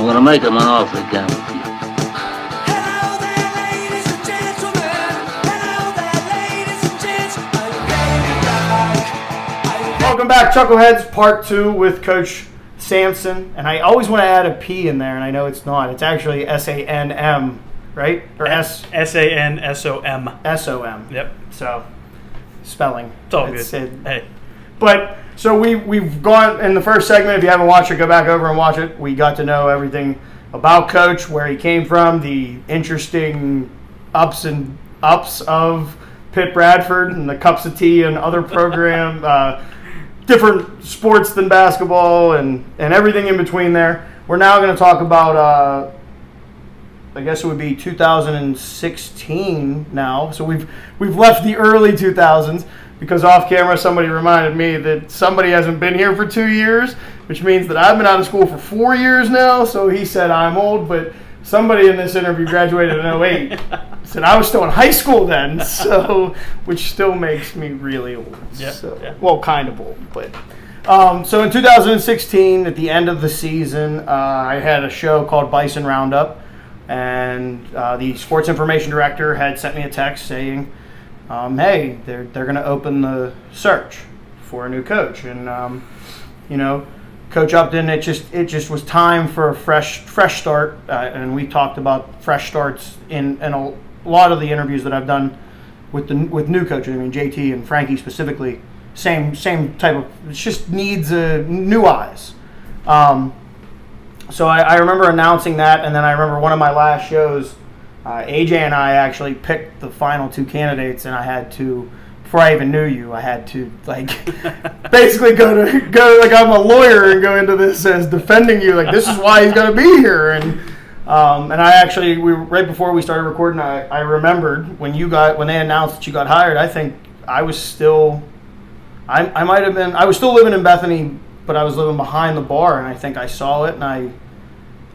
I'm gonna make him an offer again with you. Hello there, ladies and gentlemen. Hello there, ladies and gents. Are you ready to rock? Are you ready? Welcome back, Chuckleheads, part two with Coach Sampson. And I always want to add a P in there, and I know it's not. It's actually S A N M, right? Or S S A N S O M. S O M. Yep. So, spelling. It's all It's good. it. Hey. But so we we've gone in the first segment. If you haven't watched it, go back over and watch it. We got to know everything about Coach, where he came from, the interesting ups and ups of Pitt Bradford and the cups of tea and other program, uh, different sports than basketball and and everything in between there. We're now going to talk about. Uh, I guess it would be 2016 now. So we've we've left the early 2000s because off camera somebody reminded me that somebody hasn't been here for two years, which means that I've been out of school for four years now. So he said I'm old, but somebody in this interview graduated in 08. Said I was still in high school then, so which still makes me really old. Yeah, So, yeah. Well, kind of old, but. Um, so in 2016, at the end of the season, uh, I had a show called Bison Roundup, and uh, the sports information director had sent me a text saying, um, "Hey, they're they're going to open the search for a new coach," and um, you know, Coach Upton, it just it just was time for a fresh fresh start, uh, and we talked about fresh starts in in a lot of the interviews that I've done with the with new coaches. I mean, JT and Frankie specifically, same same type of. It just needs uh, new eyes. Um, so I, I remember announcing that, and then I remember one of my last shows. Uh, AJ and I actually picked the final two candidates, and I had to. Before I even knew you, I had to like basically go to go like I'm a lawyer and go into this as defending you. Like this is why he's going to be here, and um, and I actually we right before we started recording, I, I remembered when you got when they announced that you got hired. I think I was still, I, I might have been I was still living in Bethany, but I was living behind the bar, and I think I saw it, and I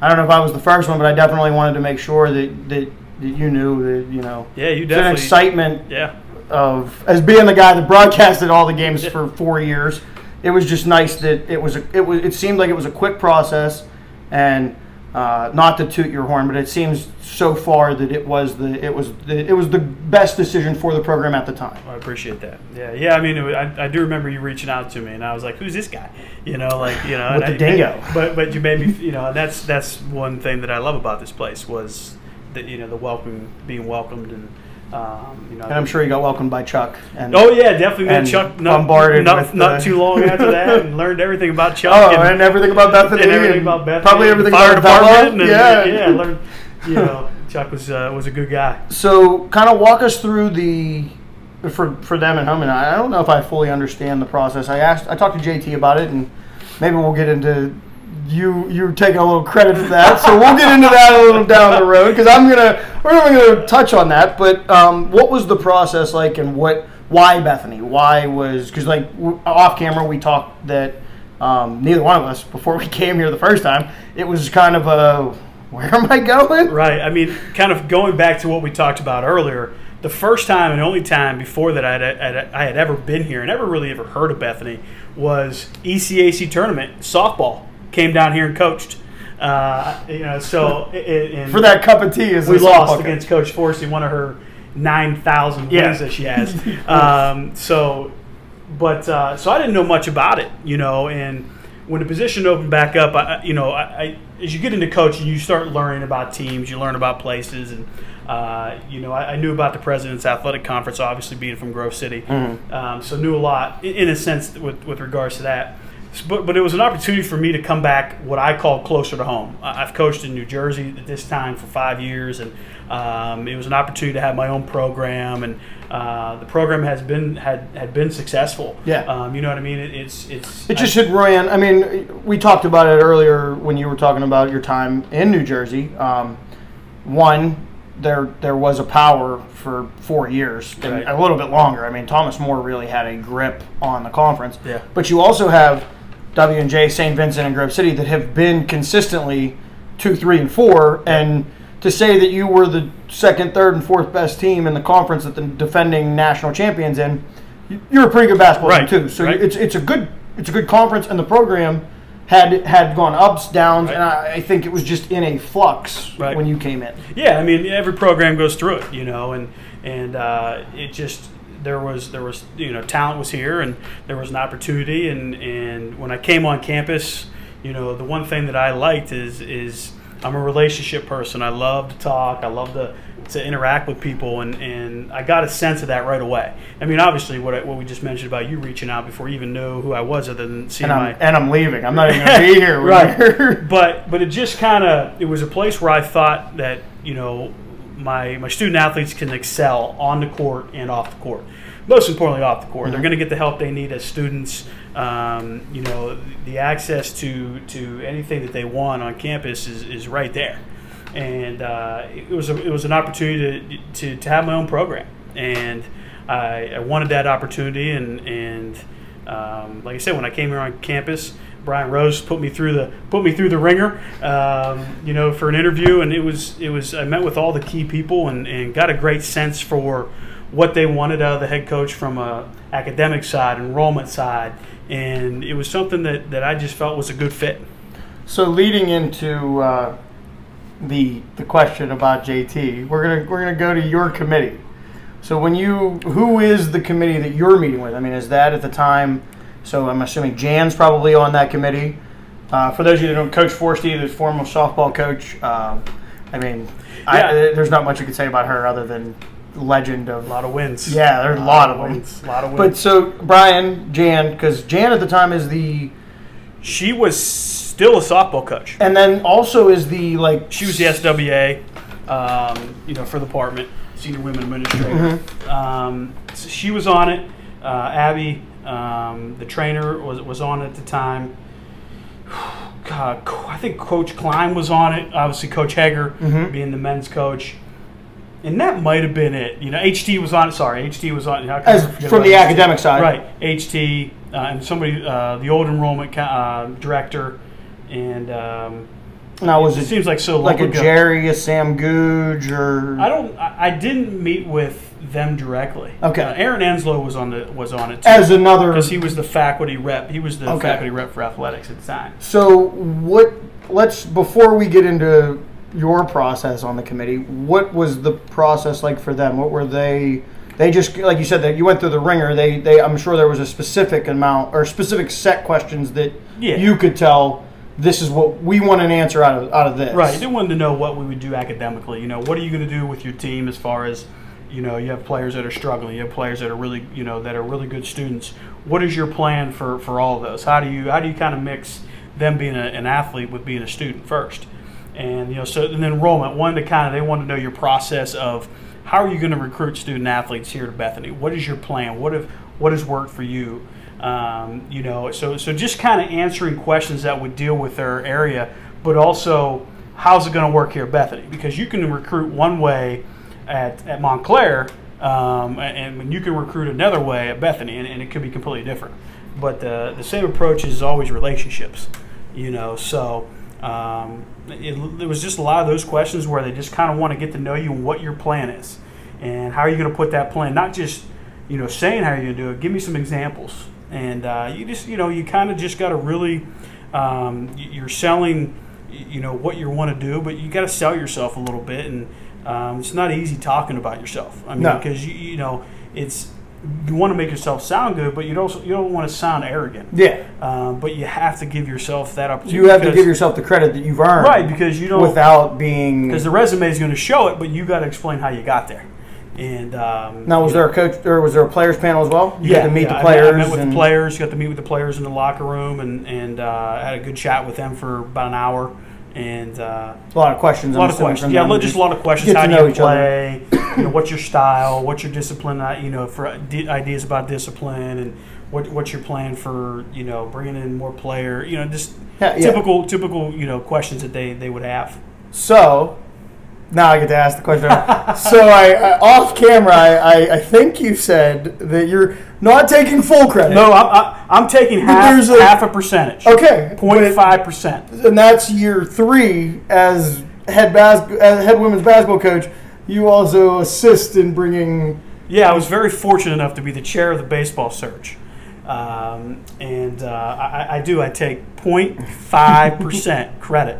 I don't know if I was the first one, but I definitely wanted to make sure that that, that you knew that you know Yeah, you it's an definitely. excitement Yeah. of as being the guy that broadcasted all the games for four years. It was just nice that it was a, it was it seemed like it was a quick process, and uh, not to toot your horn, but it seems so far that it was the it was the, it was the best decision for the program at the time. I appreciate that. Yeah, yeah. I mean, it, wa- I, I do remember you reaching out to me, and I was like, "Who's this guy?" You know, like you know, With the I- dingo. But but you made me, you know, and that's that's one thing that I love about this place was that you know the welcome, being welcomed, and um, you know. And I'm sure you got welcomed by Chuck. And Oh yeah, definitely met Chuck. Not, bombarded not, not the- too long after that, and learned everything about Chuck. Oh, and everything about Bethany, and everything and about Bethany, probably and everything about department. And, yeah, yeah, learned. You know, Chuck was uh, was a good guy. So, kind of walk us through the for for them at home, and I don't know if I fully understand the process. I asked, I talked to JT about it, and maybe we'll get into you you're taking a little credit for that. so we'll get into that a little down the road because I'm gonna we're gonna touch on that. But um, what was the process like, and what why Bethany? Why was because like off camera we talked that. Um, neither one of us, before we came here the first time, it was kind of a where am I going? Right. I mean, kind of going back to what we talked about earlier, the first time and only time before that I'd, I'd, I had ever been here and never really ever heard of Bethany was ECAC tournament softball came down here and coached. Uh, you know, so i- i- For that cup of tea is we lost softball against Coach Forsey, one of her nine thousand Yeah. wins that she has. um, so, but uh, so I didn't know much about it, you know. And when the position opened back up, I, you know, I, I as you get into coaching, you start learning about teams, you learn about places, and uh, you know, I, I knew about the President's Athletic Conference, obviously being from Grove City, um, so knew a lot in, in a sense with with regards to that. But, but it was an opportunity for me to come back what I call closer to home. I- I've coached in New Jersey at this time for five years, and um, it was an opportunity to have my own program, and uh, the program has been had had been successful. Yeah. um, you know what I mean. It, it's it's It just hit ran. I mean, we talked about it earlier when you were talking about your time in New Jersey. Um, one, there there was a power for four years, and a little bit longer. I mean, Thomas More really had a grip on the conference. Yeah. But you also have W and J, St. Vincent, and Grove City that have been consistently two, three, and four, and to say that you were the second, third, and fourth best team in the conference that the defending national champions in, you're a pretty good basketball Right, team too. So right. it's it's a good it's a good conference, and the program had had gone ups, downs, Right. and I, I think it was just in a flux Right. when you came in. Yeah, I mean every program goes through it, you know, and and uh, it just there was there was you know talent was here and there was an opportunity and and when I came on campus, you know, the one thing that I liked is is I'm a relationship person. I love to talk. I love to to interact with people and, and I got a sense of that right away. I mean, obviously, what I, what we just mentioned about you reaching out before you even know who I was, other than seeing And my I'm, and I'm leaving. I'm not even going to be here. right. but but it just kind of it was a place where I thought that you know my my student athletes can excel on the court and off the court. Most importantly, off the court, they're going to get the help they need as students. Um, you know, the access to to anything that they want on campus is, is right there, and uh, it was a, it was an opportunity to, to, to have my own program, and I, I wanted that opportunity, and and um, like I said, when I came here on campus, Brian Rose put me through the put me through the ringer, um, you know, for an interview, and it was it was I met with all the key people and, and got a great sense for what they wanted out of the head coach from a academic side, enrollment side, and it was something that, that I just felt was a good fit. So leading into uh, the the question about JT, we're gonna we're gonna go to your committee. So when you who is the committee that you're meeting with? I mean, is that at the time? So I'm assuming Jan's probably on that committee. Uh, for those of you that don't, Coach Forsty, the former softball coach. Um, I mean, I, Yeah. there's not much you can say about her other than legend of A lot of wins. Yeah, there's a lot of them. wins. A lot of wins. But wins. so Brian, Jan, because Jan at the time is the, she was still a softball coach. and then also is the like She was the SWA, um, you know, for the department, senior women administrator. Um, so she was on it. Uh, Abby, um, the trainer, was was on at the time. God, I think Coach Klein was on it. Obviously, Coach Hager being the men's coach. And that might have been it. You know, HT was on it. Sorry, HT was on it. How can I as from the HT? academic side, Right, HT uh, and somebody, uh, the old enrollment uh, director, and um, Now was it it seems like so like a ago. Jerry, a Sam Googe, or I don't. I, I didn't meet with them directly. Okay. Uh, Aaron Enslow was on the was on it too, as another. because he was the faculty rep. He was the Okay. faculty rep for athletics at the time. So what? Let's before we get into your process on the committee. What was the process like for them? What were they? They just like you said that you went through the ringer. They they I'm sure there was a specific amount or specific set questions that Yeah. you could tell. This is what we want an answer out of out of this. Right. They wanted to know what we would do academically. You know, what are you going to do with your team as far as, you know, you have players that are struggling, you have players that are really, you know, that are really good students. What is your plan for for all of those? How do you how do you kind of mix them being a, an athlete with being a student first? And you know, so and then enrollment one to kind of they want to know your process of how are you going to recruit student athletes here to Bethany? What is your plan? What if what has worked for you? Um, you know, so so just kind of answering questions that would deal with their area, but also how's it going to work here at Bethany? Because you can recruit one way at, at Montclair, um, and, and you can recruit another way at Bethany, and, and it could be completely different. But the, the same approach is always relationships, you know. So um, it, it was just a lot of those questions where they just kind of want to get to know you and what your plan is, and how are you going to put that plan. Not just you know saying how you're going to do it. Give me some examples, and uh, you just you know you kind of just got to really um, you're selling you know what you want to do, but you got to sell yourself a little bit, and um, it's not easy talking about yourself. I mean, No. because you you know it's you want to make yourself sound good, but you don't you don't want to sound arrogant. Yeah. Um, but you have to give yourself that opportunity. You have to give yourself the credit that you've earned. right because you don't without being. because the resume is going to show it, but you got to explain how you got there. And um, now, was there a coach or was there a players panel as well? You yeah, got to meet yeah, the I met- players. I met, with the players. Got to meet with the players in the locker room, and and uh, had a good chat with them for about an hour. And uh, A lot of questions. a lot of questions. Yeah, lo- just a lot of questions. How do you play? you know, what's your style? What's your discipline? uh, You know, for ideas about discipline and what what's your plan for you know bringing in more player? You know, just Yeah, yeah. typical typical you know questions that they they would have. So now I get to ask the question. so I, I off camera, I, I, I think you said that you're not taking full credit. No, I'm, I- I'm taking half a- half a percentage. Okay. Point but- five percent. and that's year three as head bas- as head women's basketball coach. You also assist in bringing. Yeah, I was very fortunate enough to be the chair of the baseball search, Um, and uh, I, I do. I take 0.5 percent credit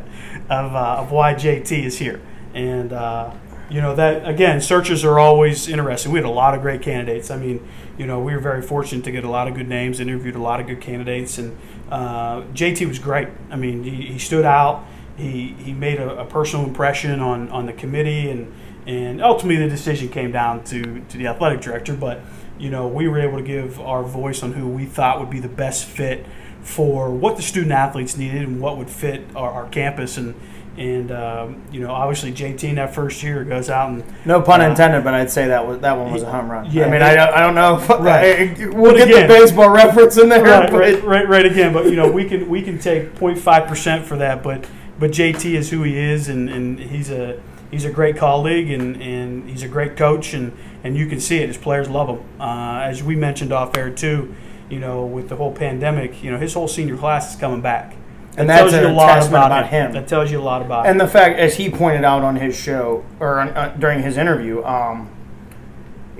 of, uh, of why JT is here. And uh, you know that again, searches are always interesting. We had a lot of great candidates. I mean, you know, we were very fortunate to get a lot of good names, interviewed a lot of good candidates, and uh, JT was great. I mean, he, he stood out. He he made a, a personal impression on on the committee, and and ultimately the decision came down to to the athletic director. But you know, we were able to give our voice on who we thought would be the best fit for what the student athletes needed and what would fit our, our campus and. And um, you know, obviously, JT in that first year goes out and No pun uh, intended, but I'd say that was that one was a home run. Yeah, I mean, I, don't- I don't know. If, Right. we'll But get again- the baseball reference in there. right, right, right, right again. But you know, we can we can take 05 percent for that. But but JT is who he is, and, and he's a he's a great colleague, and, and he's a great coach, and, and you can see it. His players love him. Uh, as we mentioned off air too, you know, with the whole pandemic, you know, his whole senior class is coming back. And That that's tells you a lot testament about, about him. him. That tells you a lot about And him. the fact, as he pointed out on his show or on, uh, during his interview, um,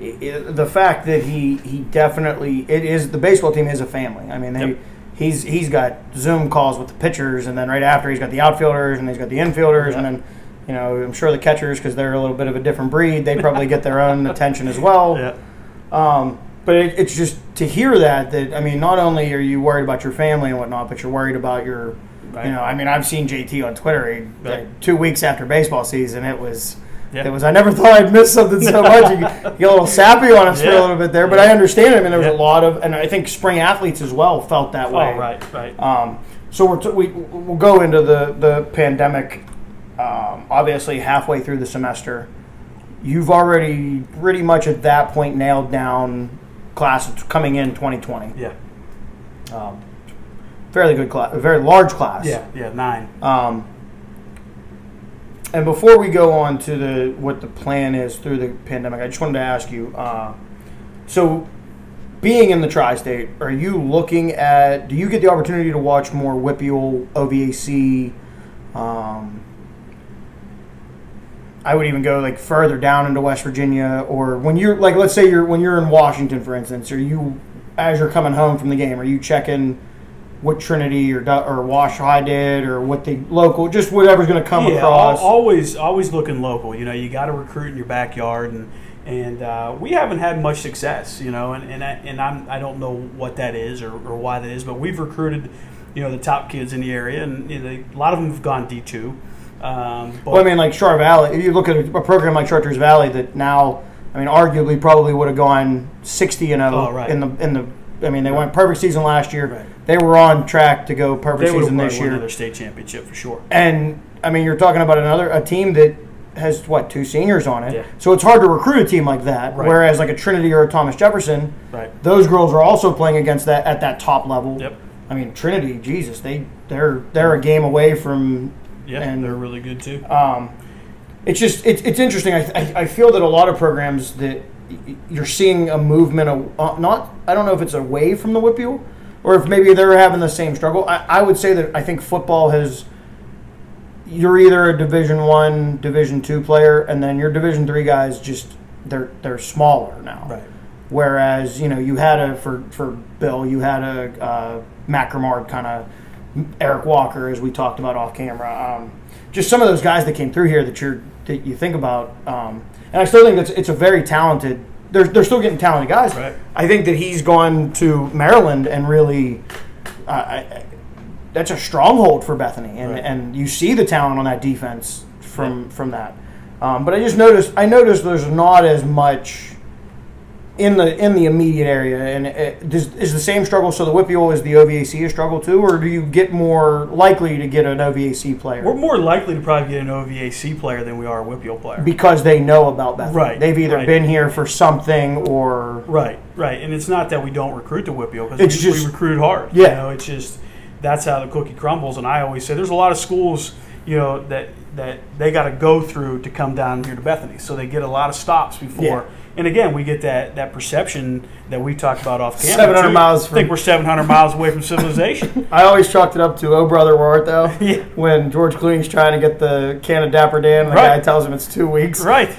i i the fact that he he definitely it is the baseball team is a family. I mean, they, Yep. he's he's got Zoom calls with the pitchers, and then right after he's got the outfielders, and he's got the infielders, and then you know I'm sure the catchers because they're a little bit of a different breed. They probably get their own attention as well. yeah. Um, but it, it's just to hear that that I mean, not only are you worried about your family and whatnot, but you're worried about your, Right. you know, I mean, I've seen JT on Twitter. He, Right. like, two weeks after baseball season, it was. Yeah. It was. I never thought I'd miss something so much. You get a little sappy on us for a little bit there, but Yeah. I understand it. I mean, there was Yeah. a lot of, and I think spring athletes as well felt that way. Oh, right, right. Um, so we're t- we we'll go into the the pandemic. Um, obviously, halfway through the semester, you've already pretty much at that point nailed down class coming in 2020. yeah. Um, fairly good class, a very large class. Yeah, yeah, nine. Um, and before we go on to the what the plan is through the pandemic, I just wanted to ask you. Uh, so, being in the tri-state, are you looking at? Do you get the opportunity to watch more WPIAL, OVAC? Um, I would even go like further down into West Virginia, or when you're like, let's say you're when you're in Washington, for instance, are you as you're coming home from the game, are you checking? what Trinity or or Wash High did or what the local, just whatever's going to come yeah, across. always always looking local. You know, you got to recruit in your backyard, and and uh, we haven't had much success. You know, and and I, and I'm I don't know what that is or, or why that is, but we've recruited, you know, the top kids in the area, and you know, a lot of them have gone D two. Um, but well, I mean, like Char Valley, if you look at a, program like Chartiers Valley that now, I mean, arguably probably would have gone 60 and 0 Oh, right. in the in the. I mean, they went perfect season last year. Right. They were on track to go perfect they season this year. another state championship for sure. And I mean, you're talking about another a team that has what two seniors on it. Yeah. So it's hard to recruit a team like that. Right. Whereas like a Trinity or a Thomas Jefferson, Right. those girls are also playing against that at that top level. Yep. I mean, Trinity, Jesus, they they're they're a game away from. Yeah, and they're really good too. um, it's just it's, it's interesting. I, I, I feel that a lot of programs that you're seeing a movement of uh, not I don't know if it's away from the WPIAL or if maybe they're having the same struggle. I, I would say that I think football has you're either a Division One, Division Two player, and then your Division Three guys just they're they're smaller now. Right. Whereas you know you had a for for Bill you had a uh, kind of Eric Walker as we talked about off camera. Um, just some of those guys that came through here that you're that you think about, um, and I still think that's it's a very talented. They're, they're still getting talented guys. Right. I think that he's gone to Maryland and really, uh, I, that's a stronghold for Bethany, and, Right. and you see the talent on that defense from from that. Um, but I just noticed I noticed there's not as much in the in the immediate area, and it, does, is the same struggle. So the WPIAL is the OVAC a struggle too, or do you get more likely to get an OVAC player We're more likely to probably get an OVAC player than we are a WPIAL player. because they know about Bethany? Right, They've either right. been here for something or Right, right, and it's not that we don't recruit the WPIAL because It's we, just- we recruit hard. Yeah. you know, it's just that's how the cookie crumbles. And I always say there's a lot of schools, you know, that that they got to go through to come down here to Bethany, so they get a lot of stops before. Yeah. And again, we get that that perception that we talked about off camera. 700 too. miles I think we're 700 miles away from civilization. I always chalked it up to "Oh brother, where art thou?" Yeah. When George Clooney's trying to get the can of Dapper Dan, and the Right. guy tells him it's two weeks. right,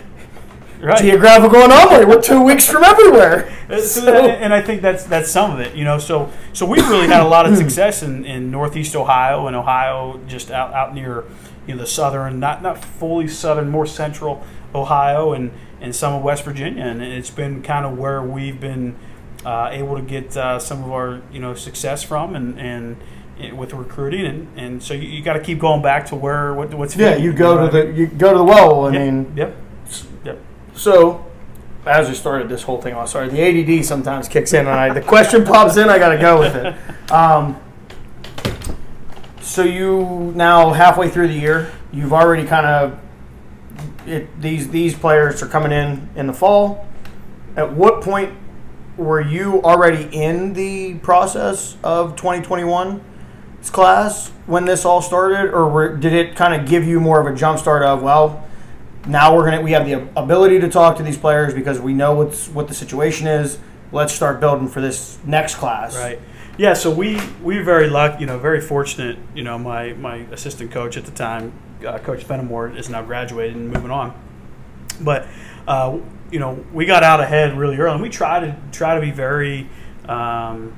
right. Geographical anomaly. We're two weeks from everywhere. Uh, So, and I think that's that's some of it, you know. So so we've really had a lot of success in, in Northeast Ohio and Ohio, just out, out near you know the southern, not not fully southern, more central Ohio and and some of West Virginia, and it's been kind of where we've been uh, able to get uh, some of our you know success from, and and. eh, With recruiting, and, and so you, you got to keep going back to where what, what's Yeah, you go to the you go to the well. I Yep, mean, yep, yep. So, as we started this whole thing off, sorry, the ADD sometimes kicks in, and I, the question pops in. I got to go with it. Um, so you now halfway through the year, you've already kind of it, these these players are coming in in the fall. At what point were you already in the process of 2021 class when this all started, or were, did it kind of give you more of a jump start of well? now we're gonna we have the ability to talk to these players because we know what's what the situation is. Let's start building for this next class. Right. Yeah. So we we were very lucky, you know, very fortunate. You know, my my assistant coach at the time, uh, Coach Fenimore, is now graduated and moving on. But uh, you know, we got out ahead really early, and we try to try to be very um,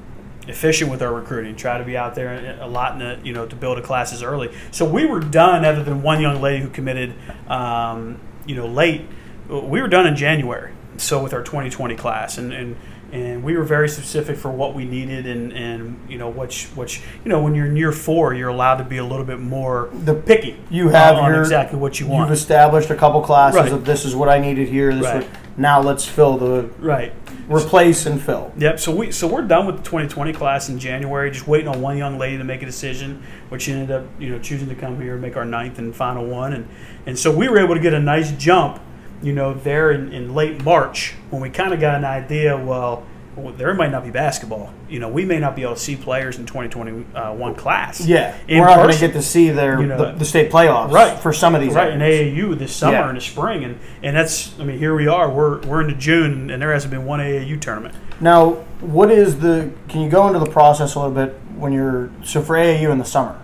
efficient with our recruiting. Try to be out there a lot, in the, you know, to build a classes early. So we were done, other than one young lady who committed, um, you know, late. We were done in January. So with our 2020 class, and and and we were very specific for what we needed, and and you know which which you know when you're in year four, you're allowed to be a little bit more The- picky. You have on your exactly what you want. You've established a couple classes Right. of this is what I needed here. This Right. what, now let's fill the right. replace and fill. Yep. So we so we're done with the 2020 class in January. Just waiting on one young lady to make a decision, which ended up you know choosing to come here and make our ninth and final one, and and so we were able to get a nice jump, you know, there in, in late March when we kind of got an idea. Well, well, there might not be basketball. You know, we may not be able to see players in 2021 class. Yeah, in we're not going to get to see their You know, the, the state playoffs Right. for some of these. right in. AAU this summer Yeah. and the spring, and and that's I mean here we are. We're we're into June and there hasn't been one AAU tournament. Now, what is the? Can you go into the process a little bit when you're so for AAU in the summer?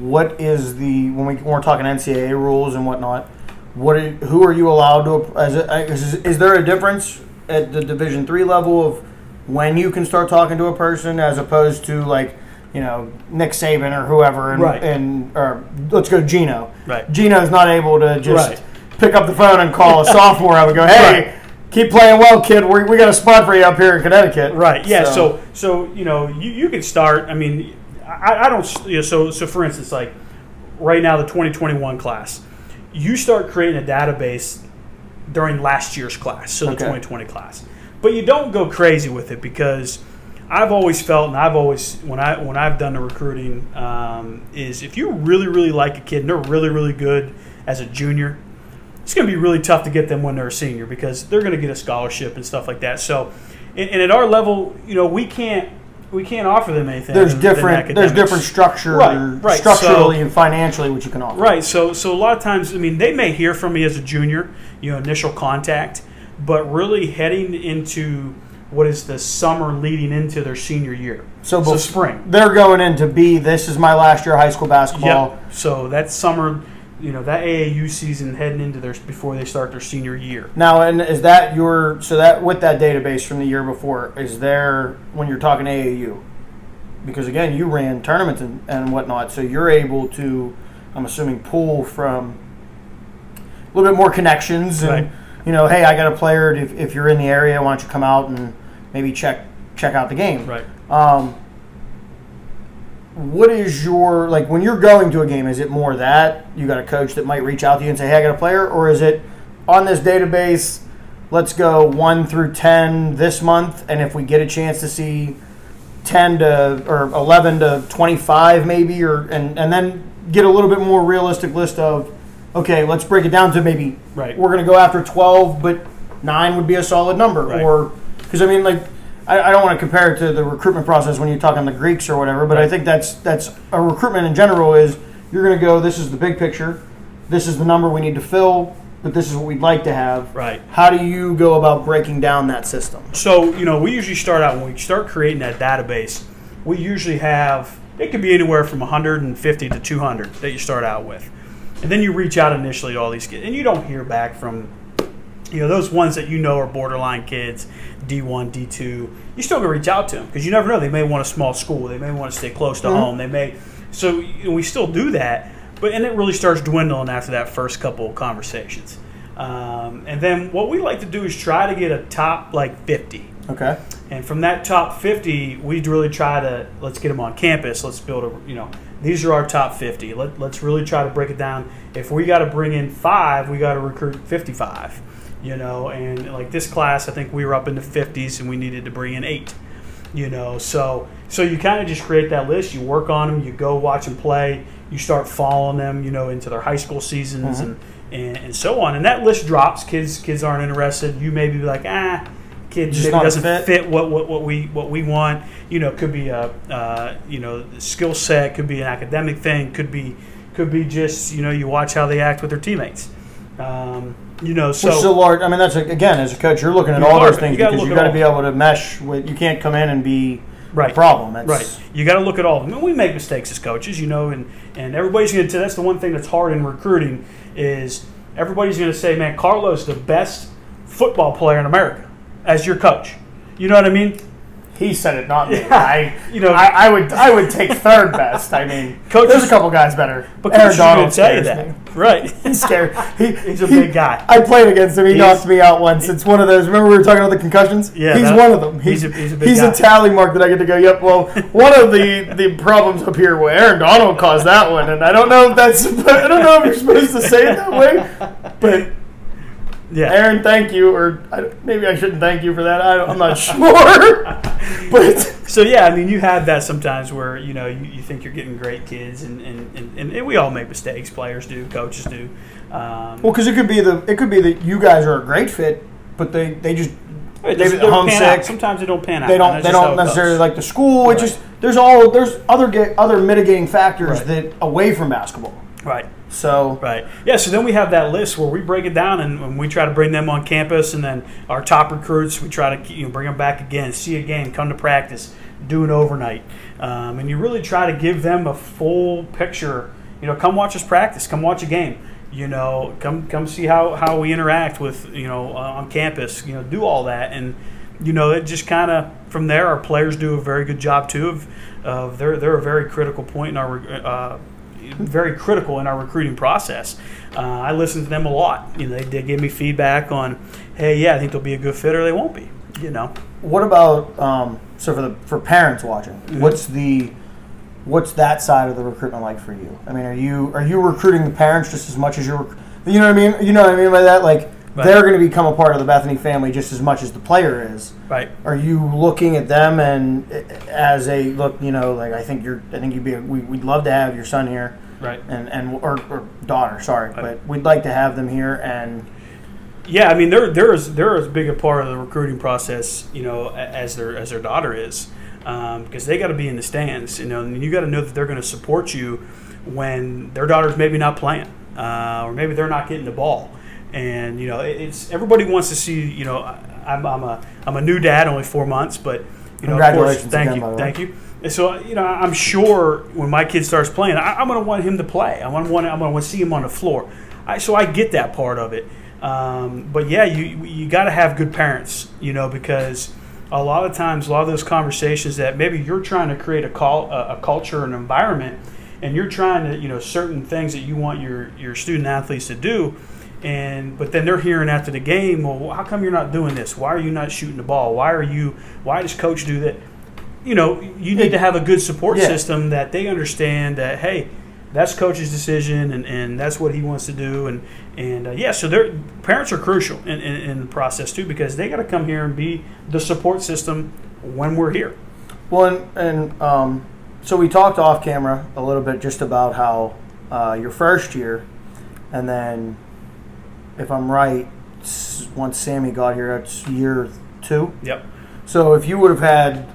What is the when we when we're talking NCAA rules and whatnot? What are, who are you allowed to? As a, is, is there a difference at the Division three level of when you can start talking to a person as opposed to like you know Nick Saban or whoever and, Right. and or let's go Gino. Right. Gino's not able to just Right. pick up the phone and call a sophomore up and go, hey. Right. Keep playing well, kid. we we got a spot for you up here in Connecticut. Right. Yeah. So, so, you know, you, you can start. I mean, I, I don't. You know, so so for instance, like right now, the 2021 class, you start creating a database during last year's class, so the Okay. 2020 class. But you don't go crazy with it because I've always felt, and I've always when I when I've done the recruiting, um, is if you really really like a kid and they're really really good as a junior, it's going to be really tough to get them when they're a senior because they're going to get a scholarship and stuff like that. So, and, and at our level, you know, we can't we can't offer them anything. there's than- than different there's different structure Right, right. structurally So- and financially what you can offer. Right. So so a lot of times, I mean, they may hear from me as a junior, you know, initial contact, but really heading into what is the summer leading into their senior year. So, so spring. They're going into B. This is my last year of high school basketball. Yep. So that summer, you know, that AAU season heading into their before they start their senior year. Now, and is that your so that with that database from the year before? Is there when you're talking AAU? Because again, you ran tournaments and, and whatnot, so you're able to, I'm assuming, pull from a little bit more connections and Right. you know, hey, I got a player. If, if you're in the area, why don't you come out and maybe check check out the game? Right. Um, what is your like when you're going to a game? Is it more that you got a coach that might reach out to you and say, "Hey, I got a player," or is it on this database? Let's go one through ten this month, and if we get a chance to see ten to or eleven to twenty-five, maybe, or and and then get a little bit more realistic list of, okay, let's break it down to maybe Right. we're going to go after twelve, but nine would be a solid number, Right. or because I mean, like, I, I don't want to compare it to the recruitment process when you're talking the Greeks or whatever, but I think that's that's a recruitment in general is you're going to go. This is the big picture. This is the number we need to fill, but this is what we'd like to have. Right. How do you go about breaking down that system? So, you know, we usually start out when we start creating that database, we usually have it could be anywhere from 150 to 200 that you start out with. And then you reach out initially to all these kids, and you don't hear back from you know those ones that you know are borderline kids, D1, D2, you still can reach out to them because you never know. They may want a small school. They may want to stay close to home. They may. So we still do that, but and it really starts dwindling after that first couple of conversations. Um, and then what we like to do is try to get a top like 50. Okay. And from that top 50, we really try to let's get them on campus. Let's build a, you know, these are our top 50. Let, let's really try to break it down. If we got to bring in five, we got to recruit 55, you know. And like this class, I think we were up in the 50s and we needed to bring in eight, you know. So, so you kind of just create that list. You work on them. You go watch them play. You start following them, you know, into their high school seasons and, and, and so on. And that list drops. Kids kids aren't interested. You maybe be like, ah, kid Just maybe doesn't fit. fit what, what, what we what we want. You know, could be a uh, you know skill set, could be an academic thing, could be could be just you know you watch how they act with their teammates. Um, you know, so Which is a large. I mean, that's a, again as a coach, you're looking at all those things You gotta because look you at got to all. be able to mesh with. You can't come in and be right a problem. That's, Right. You got to look at all of them. And we make mistakes as coaches, you know, and, and everybody's going to, that's the one thing that's hard in recruiting is everybody's going to say, man, Carlos the best football player in America as your coach. You know what I mean? He said it, not me. Yeah. I, You know- I, I would, I would take third best. I mean, Coaches- there's a couple guys better. But Aaron coaches are going Donald tell you that. me. Right. He's scared. He, He's a big guy. I played against him. He He's- knocked me out once. It's one of those. Remember we were talking about the concussions? Yeah, he's one of them. he's He's, a- he's a big he's guy. a tally mark that I get to go. Yep. Well, one of the the problems up here, well, Aaron Donald caused that one, and I don't know if that's. I don't know if you're supposed to say it that way, but Yeah. Aaron, thank you, or I, maybe I shouldn't thank you for that. I, I'm not sure, but So yeah, I mean, you have that sometimes where you know you, you think you're getting great kids, and and, and, and we all make mistakes. Players do, coaches do. Um, well, because it could be the it could be that you guys are a great fit, but they they just it they doesn't- they don't pan out. homesick. Sometimes they don't pan out. they don't they don't necessarily like the school. It Right. just there's all there's other other mitigating factors Right. that away from basketball. right. So Right. Yeah. So then we have that list where we break it down and, and we try to bring them on campus, and then our top recruits we try to you know, bring them back again, see a game, come to practice, do an overnight, um, and you really try to give them a full picture. You know, come watch us practice, come watch a game. You know, come come see how, how we interact with you know uh, on campus. You know, do all that, and you know it just kind of from there. Our players do a very good job too. Of, of they're they're a very critical point in our uh, very critical in our recruiting process. Uh, I listen to them a lot. You know, they, they give me feedback on, hey, yeah, I think they'll be a good fit or they won't be. You know, what about um, so for the for parents watching? Mm-hmm. What's the what's that side of the recruitment like for you? I mean, are you are you recruiting the parents just as much as you're you know what I mean? You know what I mean by that? Like Right. they're going to become a part of the Bethany family just as much as the player is. right? Are you looking at them and uh, as a look? You know, like I think you're. I think you'd be. A, we, we'd love to have your son here, Right. and and or, or daughter. Sorry, Right. but we'd like to have them here. And Yeah, I mean, they're they're as they're as big a part of the recruiting process, you know, as their as their daughter is, um, because they got to be in the stands, you know, and you got to know that they're going to support you when their daughter's maybe not playing, uh, or maybe they're not getting the ball, and you know, it's everybody wants to see, you know, I'm, I'm a I'm a new dad, only four months, but you know, of course, Congratulations thank again, you, by the way. thank you. And so you know, I'm sure when my kid starts playing, I, I'm going to want him to play. I want want I'm going to want to see him on the floor. I, so I get that part of it. Um, but yeah, you you got to have good parents, you know, because a lot of times, a lot of those conversations that maybe you're trying to create a call a, a culture, an environment, and you're trying to you know certain things that you want your your student athletes to do. And but then they're hearing after the game, well, how come you're not doing this? Why are you not shooting the ball? Why are you? Why does coach do that? you know, you need to have a good support Yeah. system that they understand that hey, that's coach's decision and, and that's what he wants to do and and uh, yeah, so their parents are crucial in, in, in the process too because they got to come here and be the support system when we're here. Well, and, and um, so we talked off camera a little bit just about how uh, your first year, and then, if I'm right, once Sammy got here, that's year two. Yep. So if you would have had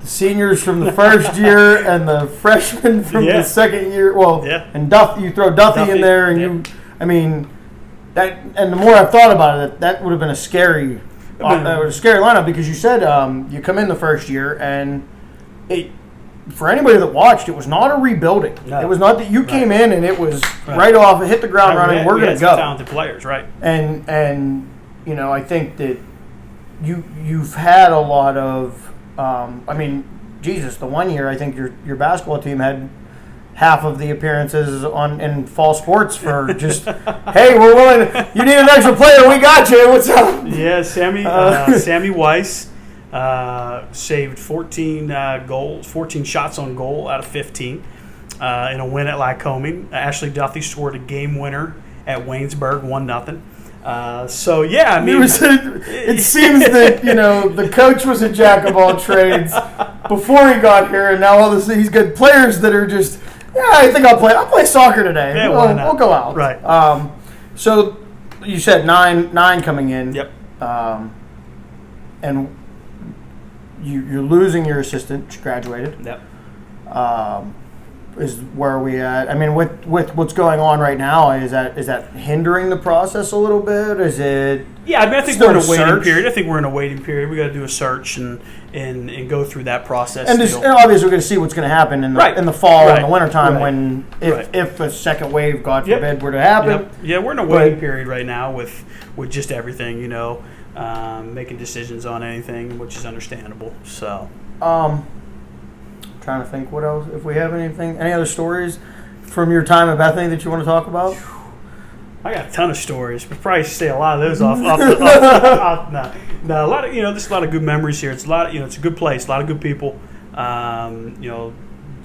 the seniors from the first year and the freshmen from Yeah. the second year, well, Yeah. and Duff, you throw Duffy, Duffy, in there, and yeah. you, I mean, that. And the more I've thought about it, that would have been a scary, uh, been- was a scary lineup because you said um, you come in the first year and it. For anybody that watched, it was not a rebuilding. No. It was not that you came in and it was Right. right, off, hit the ground We running. had- we're we going to go Talented players, right? and and you know, I think that you you've had a lot of. Um, I mean, Jesus, the one year I think your your basketball team had half of the appearances on in fall sports for just hey we're willing you need an extra player we got you what's up Yeah, Sammy uh, Sammy Weiss uh, saved 14 uh, goals, 14 shots on goal out of 15 uh, in a win at Lycoming. Ashley Duffy scored a game winner at Waynesburg, one nothing. Uh, so yeah, I It, mean, was it seems that you know the coach was a jack of all trades before he got here, and now all of a sudden he's got players that are just yeah. I think I'll play. I'll play soccer today. Yeah, we'll, we'll go out. Right. Um, so you said nine nine coming in. yep, Um, and you you're losing your assistant. She graduated. yep. Um, is where we at? I mean, with with what's going on right now, is that is that hindering the process a little bit? Is it? Yeah, I mean, I think we're in a waiting search? period. I think we're in a waiting period. We got to do a search and and and go through that process. And, and obviously, we're going to see what's going to happen in the, Right. in the fall Right. and the wintertime Right. when if, Right. if a second wave, God Yep. forbid, were to happen. Yep. Yeah, we're in a waiting But- period right now with with just everything, you know, um, making decisions on anything, which is understandable. So Um, trying to think what else. If we have anything, any other stories from your time at Bethany that you want to talk about? I got a ton of stories. We probably say a lot of those off. off, the, off, off no, no, a lot of you know, there's a lot of good memories here. It's a lot, Of, you know, it's a good place, a lot of good people. Um, you know,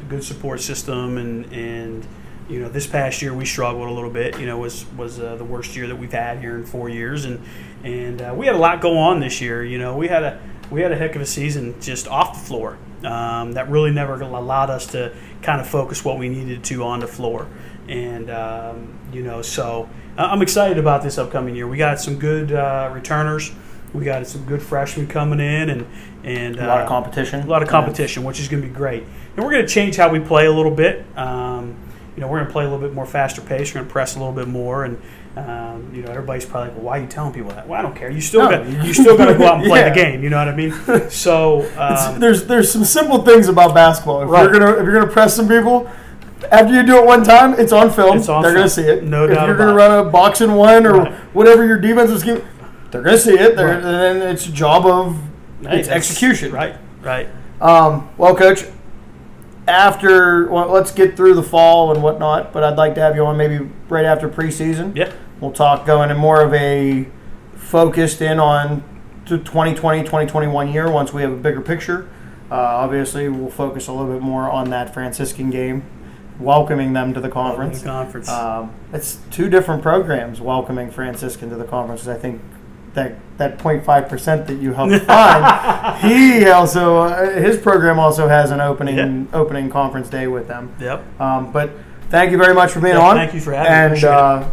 good support system, and and you know, this past year we struggled a little bit. You know, was was uh, the worst year that we've had here in four years, and and uh, we had a lot go on this year. You know, we had a we had a heck of a season just off the floor. Um, that really never allowed us to kind of focus what we needed to on the floor, and um, you know, so I'm excited about this upcoming year. We got some good uh, returners. We got some good freshmen coming in, and and A lot uh, of competition. a lot of competition, which is going to be great. And we're going to change how we play a little bit. Um, you know, we're going to play a little bit more faster pace. We're going to press a little bit more, and um, you know, everybody's probably like, well, "Why are you telling people that?" Well, I don't care. You still No. got you still got to go out and play Yeah. the game. You know what I mean? So um, there's there's some simple things about basketball. If Right. you're gonna if you're gonna press some people, after you do it one time, it's on film. It's on they're gonna see it. No if doubt you're gonna run a box and one or Right. whatever your defensive scheme, they're gonna see it. They're, Right. And then it's a job of hey, it's execution. Right, right. Um, well, coach, after well, let's get through the fall and whatnot, but I'd like to have you on maybe right after preseason. Yeah, We'll talk going in more of a focused in on to 2020, 2021 year once we have a bigger picture. Uh, obviously, we'll focus a little bit more on that Franciscan game, welcoming them to the conference. conference. Um, it's two different programs welcoming Franciscan to the conference. I think that that 0.5 percent that you helped find, he also uh, his program also has an opening Yeah. opening conference day with them. yep. Um, but thank you very much for being Yeah, on. thank you for having me. And uh,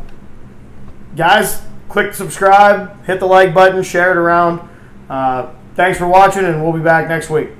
guys, click subscribe, hit the like button, share it around. Uh, thanks for watching, and we'll be back next week.